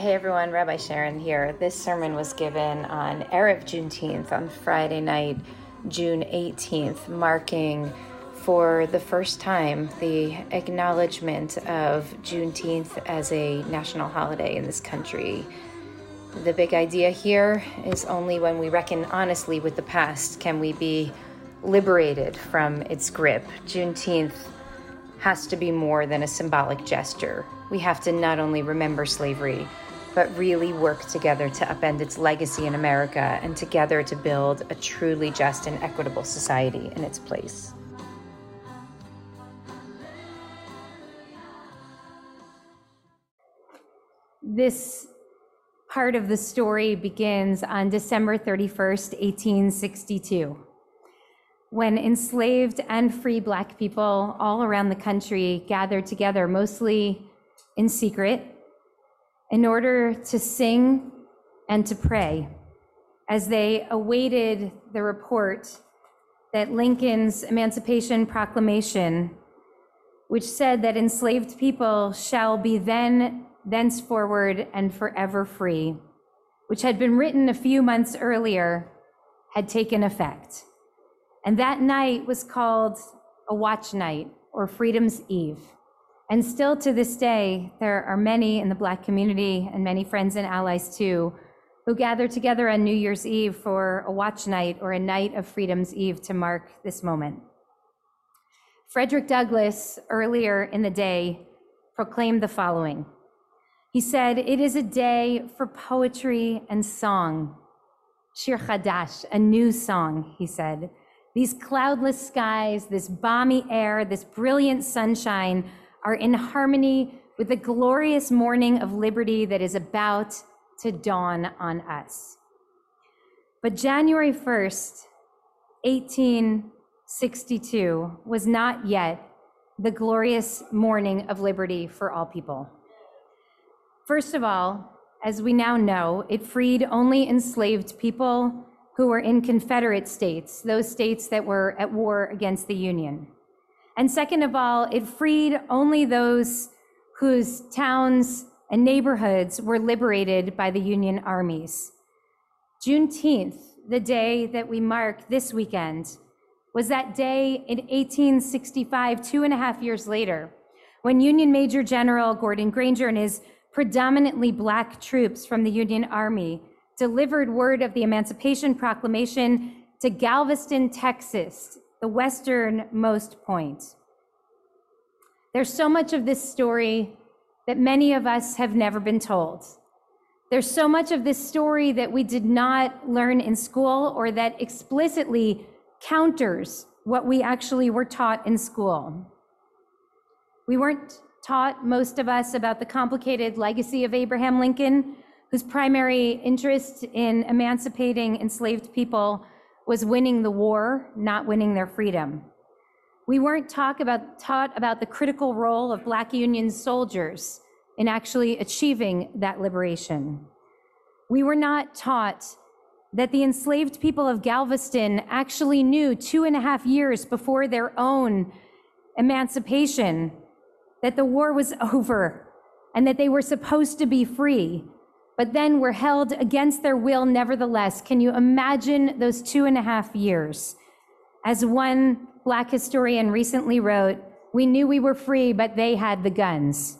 Hey everyone, Rabbi Sharon here. This sermon was given on Erev Juneteenth on Friday night, June 18th, marking for the first time the acknowledgement of Juneteenth as a national holiday in this country. The big idea here is only when we reckon honestly with the past can we be liberated from its grip. Juneteenth has to be more than a symbolic gesture. We have to not only remember slavery, but really work together to upend its legacy in America and together to build a truly just and equitable society in its place. This part of the story begins on December 31st, 1862, when enslaved and free Black people all around the country gathered together, mostly in secret, in order to sing and to pray as they awaited the report that Lincoln's Emancipation Proclamation, which said that enslaved people shall be then, thenceforward, and forever free, which had been written a few months earlier, had taken effect. And that night was called a watch night or Freedom's Eve. And still to this day, there are many in the Black community and many friends and allies too who gather together on New Year's Eve for a watch night or a night of Freedom's Eve to mark this moment. Frederick Douglass, earlier in the day, proclaimed the following. He said, It is a day for poetry and song. Shir Chadash, a new song, he said. These cloudless skies, this balmy air, this brilliant sunshine are in harmony with the glorious morning of liberty that is about to dawn on us. But January 1st, 1862, was not yet the glorious morning of liberty for all people. First of all, as we now know, it freed only enslaved people who were in Confederate states, those states that were at war against the Union. And second of all, it freed only those whose towns and neighborhoods were liberated by the Union armies. Juneteenth, the day that we mark this weekend, was that day in 1865, two and a half years later, when Union Major General Gordon Granger and his predominantly Black troops from the Union Army delivered word of the Emancipation Proclamation to Galveston, Texas, the westernmost point. There's so much of this story that many of us have never been told. There's so much of this story that we did not learn in school or that explicitly counters what we actually were taught in school. We weren't taught, most of us, about the complicated legacy of Abraham Lincoln, whose primary interest in emancipating enslaved people was winning the war, not winning their freedom. We weren't about, taught about the critical role of Black Union soldiers in actually achieving that liberation. We were not taught that the enslaved people of Galveston actually knew two and a half years before their own emancipation that the war was over and that they were supposed to be free but then were held against their will nevertheless. Can you imagine those two and a half years? As one Black historian recently wrote, we knew we were free, but they had the guns.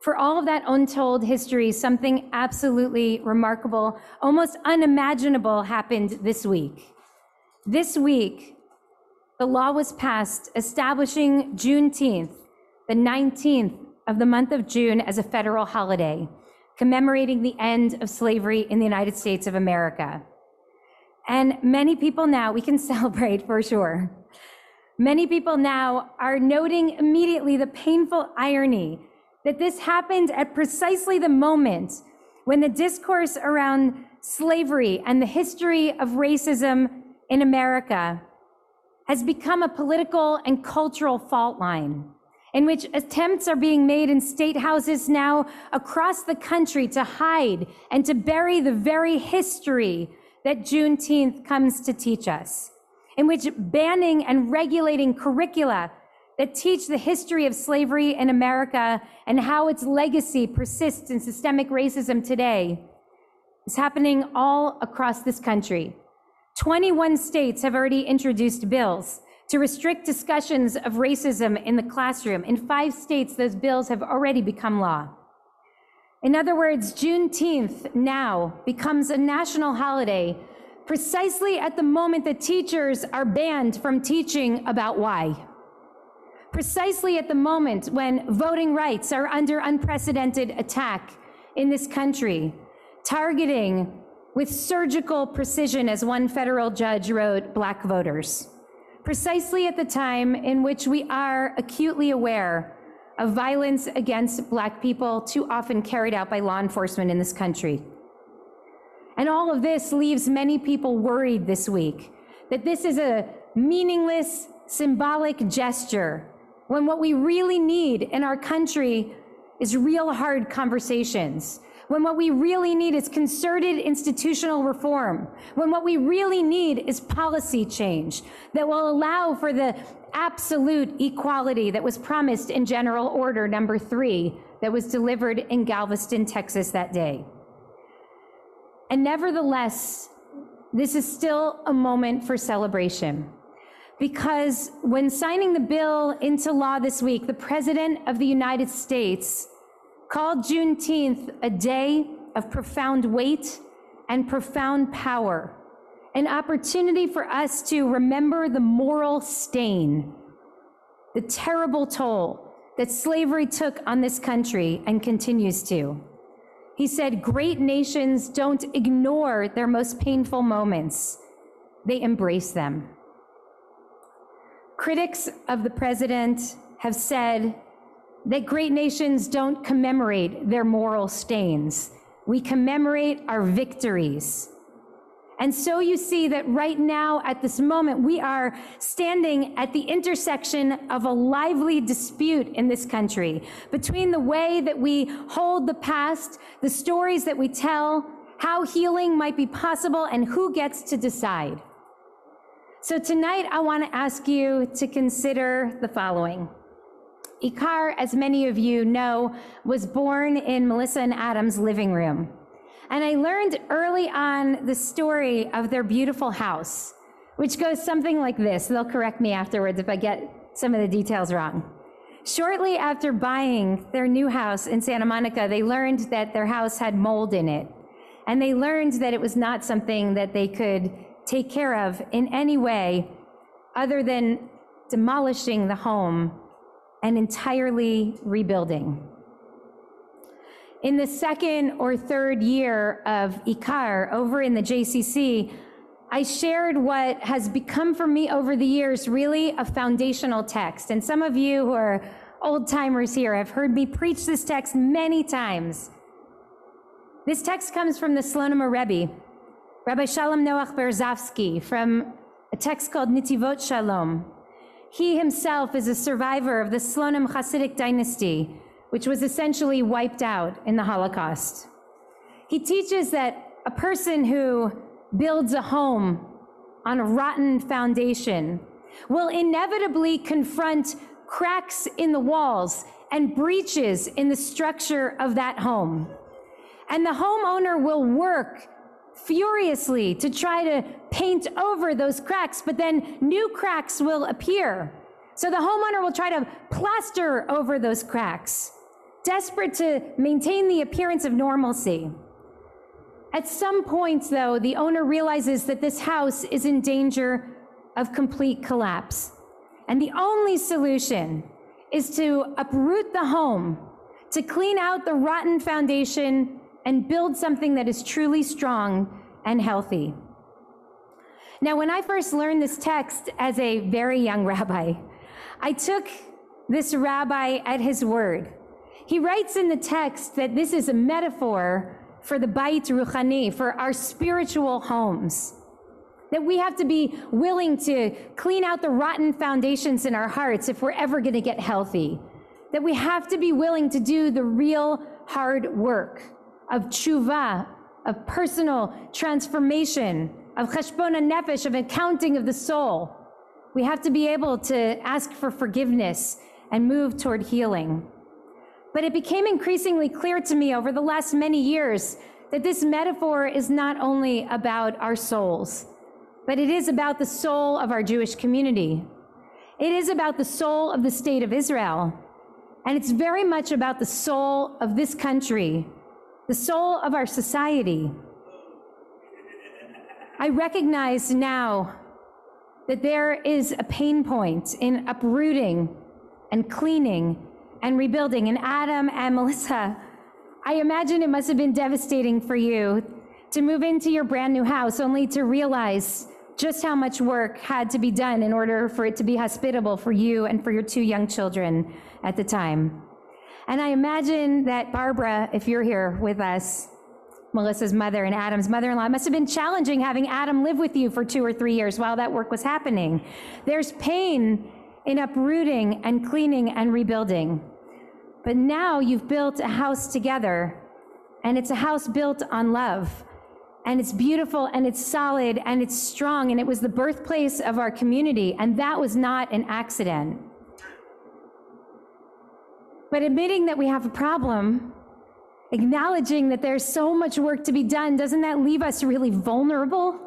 For all of that untold history, something absolutely remarkable, almost unimaginable happened this week. This week, the law was passed establishing Juneteenth, the 19th of the month of June, as a federal holiday commemorating the end of slavery in the United States of America. And many people now, we can celebrate for sure. Many people now are noting immediately the painful irony that this happened at precisely the moment when the discourse around slavery and the history of racism in America has become a political and cultural fault line in which attempts are being made in state houses now across the country to hide and to bury the very history that Juneteenth comes to teach us, in which banning and regulating curricula that teach the history of slavery in America and how its legacy persists in systemic racism today is happening all across this country. 21 states have already introduced bills to restrict discussions of racism in the classroom. In five states, those bills have already become law. In other words, Juneteenth now becomes a national holiday precisely at the moment that teachers are banned from teaching about why. Precisely at the moment when voting rights are under unprecedented attack in this country, targeting with surgical precision, as one federal judge wrote, black voters. Precisely at the time in which we are acutely aware of violence against Black people too often carried out by law enforcement in this country. And all of this leaves many people worried this week that this is a meaningless, symbolic gesture when what we really need in our country is real hard conversations. When what we really need is concerted institutional reform. When what we really need is policy change that will allow for the absolute equality that was promised in General Order number three that was delivered in Galveston, Texas that day. And nevertheless, this is still a moment for celebration. Because when signing the bill into law this week, the President of the United States called Juneteenth a day of profound weight and profound power an opportunity for us to remember the moral stain, the terrible toll that slavery took on this country and continues to. He said, Great nations don't ignore their most painful moments, they embrace them. Critics of the president have said that great nations don't commemorate their moral stains. We commemorate our victories. And so you see that right now, at this moment, we are standing at the intersection of a lively dispute in this country between the way that we hold the past, the stories that we tell, how healing might be possible, and who gets to decide. So tonight, I want to ask you to consider the following. Ikar, as many of you know, was born in Melissa and Adam's living room. And I learned early on the story of their beautiful house, which goes something like this. They'll correct me afterwards if I get some of the details wrong. Shortly after buying their new house in Santa Monica, they learned that their house had mold in it. And they learned that it was not something that they could take care of in any way other than demolishing the home and entirely rebuilding. In the second or third year of IKAR over in the JCC, I shared what has become for me over the years really a foundational text. And some of you who are old timers here have heard me preach this text many times. This text comes from the Slonim Rebbe, Rabbi Shalom Noach Berezovsky, from a text called Netivot Shalom. He himself is a survivor of the Slonim Hasidic dynasty which was essentially wiped out in the Holocaust. He teaches that a person who builds a home on a rotten foundation will inevitably confront cracks in the walls and breaches in the structure of that home. And the homeowner will work furiously to try to paint over those cracks, but then new cracks will appear. So the homeowner will try to plaster over those cracks desperate to maintain the appearance of normalcy. At some point, though, the owner realizes that this house is in danger of complete collapse. And the only solution is to uproot the home, to clean out the rotten foundation, and build something that is truly strong and healthy. Now, when I first learned this text as a very young rabbi, I took this rabbi at his word. He writes in the text that this is a metaphor for the Bait Ruchani, for our spiritual homes. That we have to be willing to clean out the rotten foundations in our hearts if we're ever going to get healthy. That we have to be willing to do the real hard work of tshuva, of personal transformation, of cheshbon nefesh, of accounting of the soul. We have to be able to ask for forgiveness and move toward healing. But it became increasingly clear to me over the last many years that this metaphor is not only about our souls, but it is about the soul of our Jewish community. It is about the soul of the state of Israel. And it's very much about the soul of this country, the soul of our society. I recognize now that there is a pain point in uprooting and cleaning and rebuilding. And Adam and Melissa, I imagine it must have been devastating for you to move into your brand new house only to realize just how much work had to be done in order for it to be hospitable for you and for your two young children at the time. And I imagine that Barbara, if you're here with us, Melissa's mother and Adam's mother in law. It must have been challenging having Adam live with you for two or three years while that work was happening. There's pain in uprooting and cleaning and rebuilding. But now you've built a house together, and it's a house built on love. And it's beautiful and it's solid and it's strong, and it was the birthplace of our community, and that was not an accident. But admitting that we have a problem acknowledging that there's so much work to be done, doesn't that leave us really vulnerable?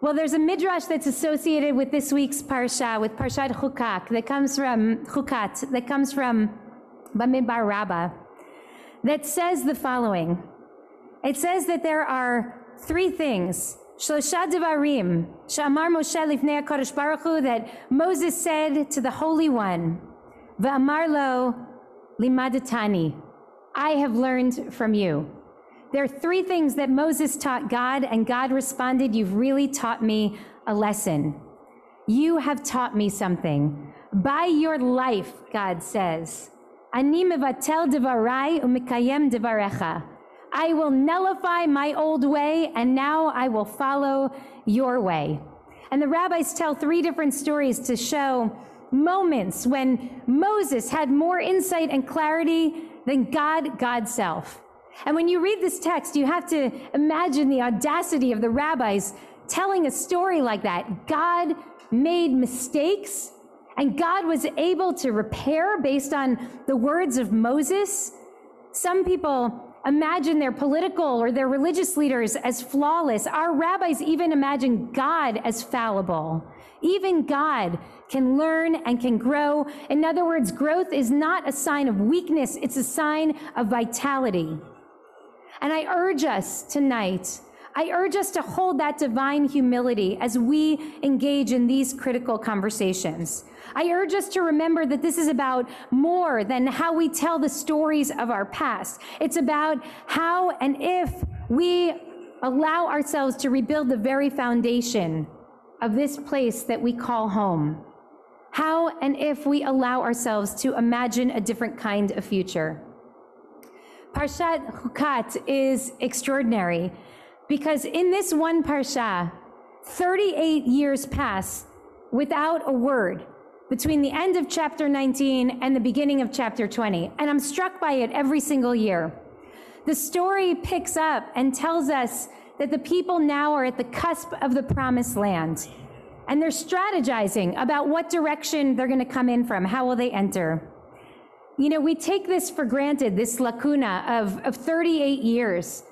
Well, there's a midrash that's associated with this week's parsha, with Parshat Chukat, that comes from Chukat, that comes from Bamidbar Rabbah, that says the following. It says that there are three things, Shlosha Devarim, Shamar Moshe Lifnei HaKadosh Baruch Hu, that Moses said to the Holy One, Va'amar lo limadatani, I have learned from you. There are three things that Moses taught God, and God responded, You've really taught me a lesson. You have taught me something. By your life, God says, Ani devarai umikayem devarecha. I will nullify my old way, and now I will follow your way. And the rabbis tell three different stories to show moments when Moses had more insight and clarity than God, God's self. And when you read this text, you have to imagine the audacity of the rabbis telling a story like that. God made mistakes and God was able to repair based on the words of Moses. Some people imagine their political or their religious leaders as flawless. Our rabbis even imagine God as fallible. Even God can learn and can grow. In other words, growth is not a sign of weakness, it's a sign of vitality. And I urge us tonight, I urge us to hold that divine humility as we engage in these critical conversations. I urge us to remember that this is about more than how we tell the stories of our past. It's about how and if we allow ourselves to rebuild the very foundation of this place that we call home. How and if we allow ourselves to imagine a different kind of future. Parshat Chukat is extraordinary because in this one parsha, 38 years pass without a word between the end of chapter 19 and the beginning of chapter 20. And I'm struck by it every single year. The story picks up and tells us that the people now are at the cusp of the promised land. And they're strategizing about what direction they're going to come in from. How will they enter? You know, we take this for granted, this lacuna of, of 38 years.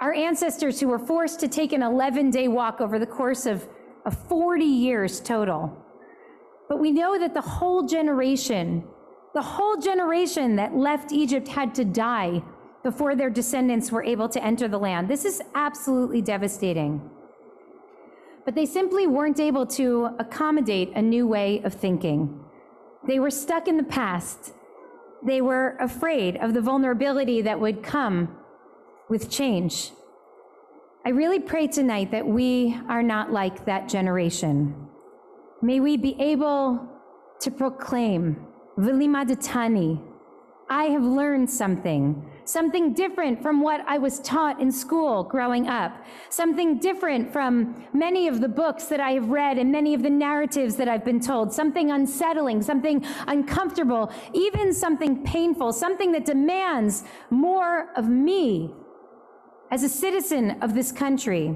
Our ancestors who were forced to take an 11 day walk over the course of, of 40 years total. But we know that the whole generation, the whole generation that left Egypt had to die before their descendants were able to enter the land. This is absolutely devastating. But they simply weren't able to accommodate a new way of thinking. They were stuck in the past. They were afraid of the vulnerability that would come with change. I really pray tonight that we are not like that generation. May we be able to proclaim, Vilimadatani, I have learned something, something different from what I was taught in school growing up, something different from many of the books that I have read and many of the narratives that I've been told, something unsettling, something uncomfortable, even something painful, something that demands more of me as a citizen of this country.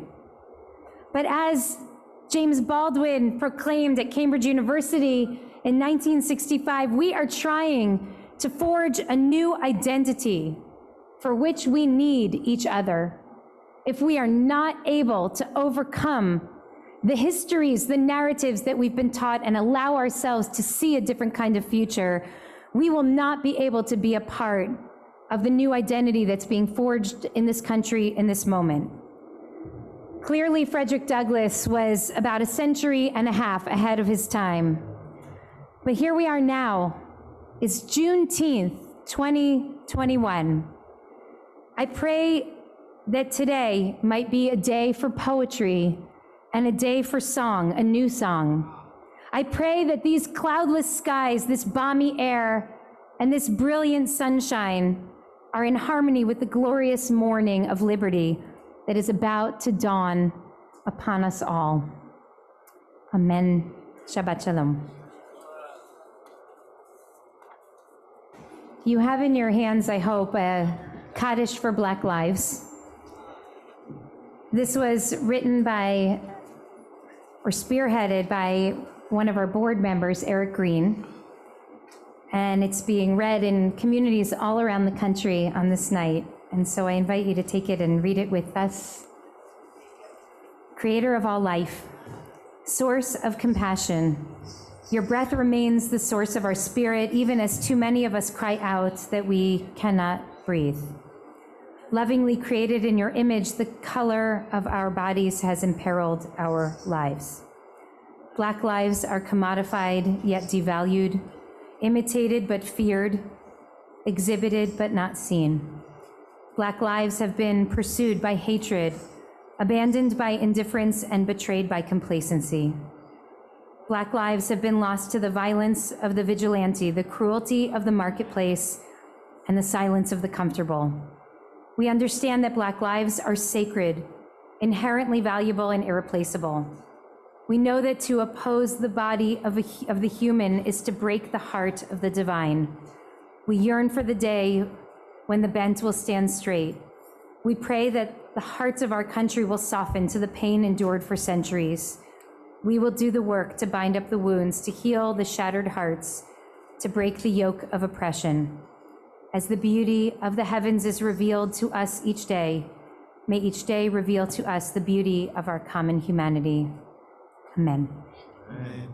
But as James Baldwin proclaimed at Cambridge University in 1965 we are trying to forge a new identity for which we need each other. If we are not able to overcome the histories, the narratives that we've been taught, and allow ourselves to see a different kind of future, we will not be able to be a part of the new identity that's being forged in this country in this moment. Clearly, Frederick Douglass was about a century and a half ahead of his time. But here we are now. It's Juneteenth, 2021. I pray that today might be a day for poetry and a day for song, a new song. I pray that these cloudless skies, this balmy air, and this brilliant sunshine are in harmony with the glorious morning of liberty that is about to dawn upon us all. Amen. Shabbat Shalom. You have in your hands, I hope, a Kaddish for Black Lives. This was written by or spearheaded by one of our board members, Eric Green. And it's being read in communities all around the country on this night. And so I invite you to take it and read it with us. Creator of all life, source of compassion, your breath remains the source of our spirit, even as too many of us cry out that we cannot breathe. Lovingly created in your image, the color of our bodies has imperiled our lives. Black lives are commodified yet devalued, imitated but feared, exhibited but not seen. Black lives have been pursued by hatred, abandoned by indifference, and betrayed by complacency. Black lives have been lost to the violence of the vigilante, the cruelty of the marketplace, and the silence of the comfortable. We understand that Black lives are sacred, inherently valuable, and irreplaceable. We know that to oppose the body of, a, of the human is to break the heart of the divine. We yearn for the day when the bent will stand straight. We pray that the hearts of our country will soften to the pain endured for centuries. We will do the work to bind up the wounds, to heal the shattered hearts, to break the yoke of oppression as the beauty of the heavens is revealed to us each day, may each day reveal to us the beauty of our common humanity. Amen. Amen.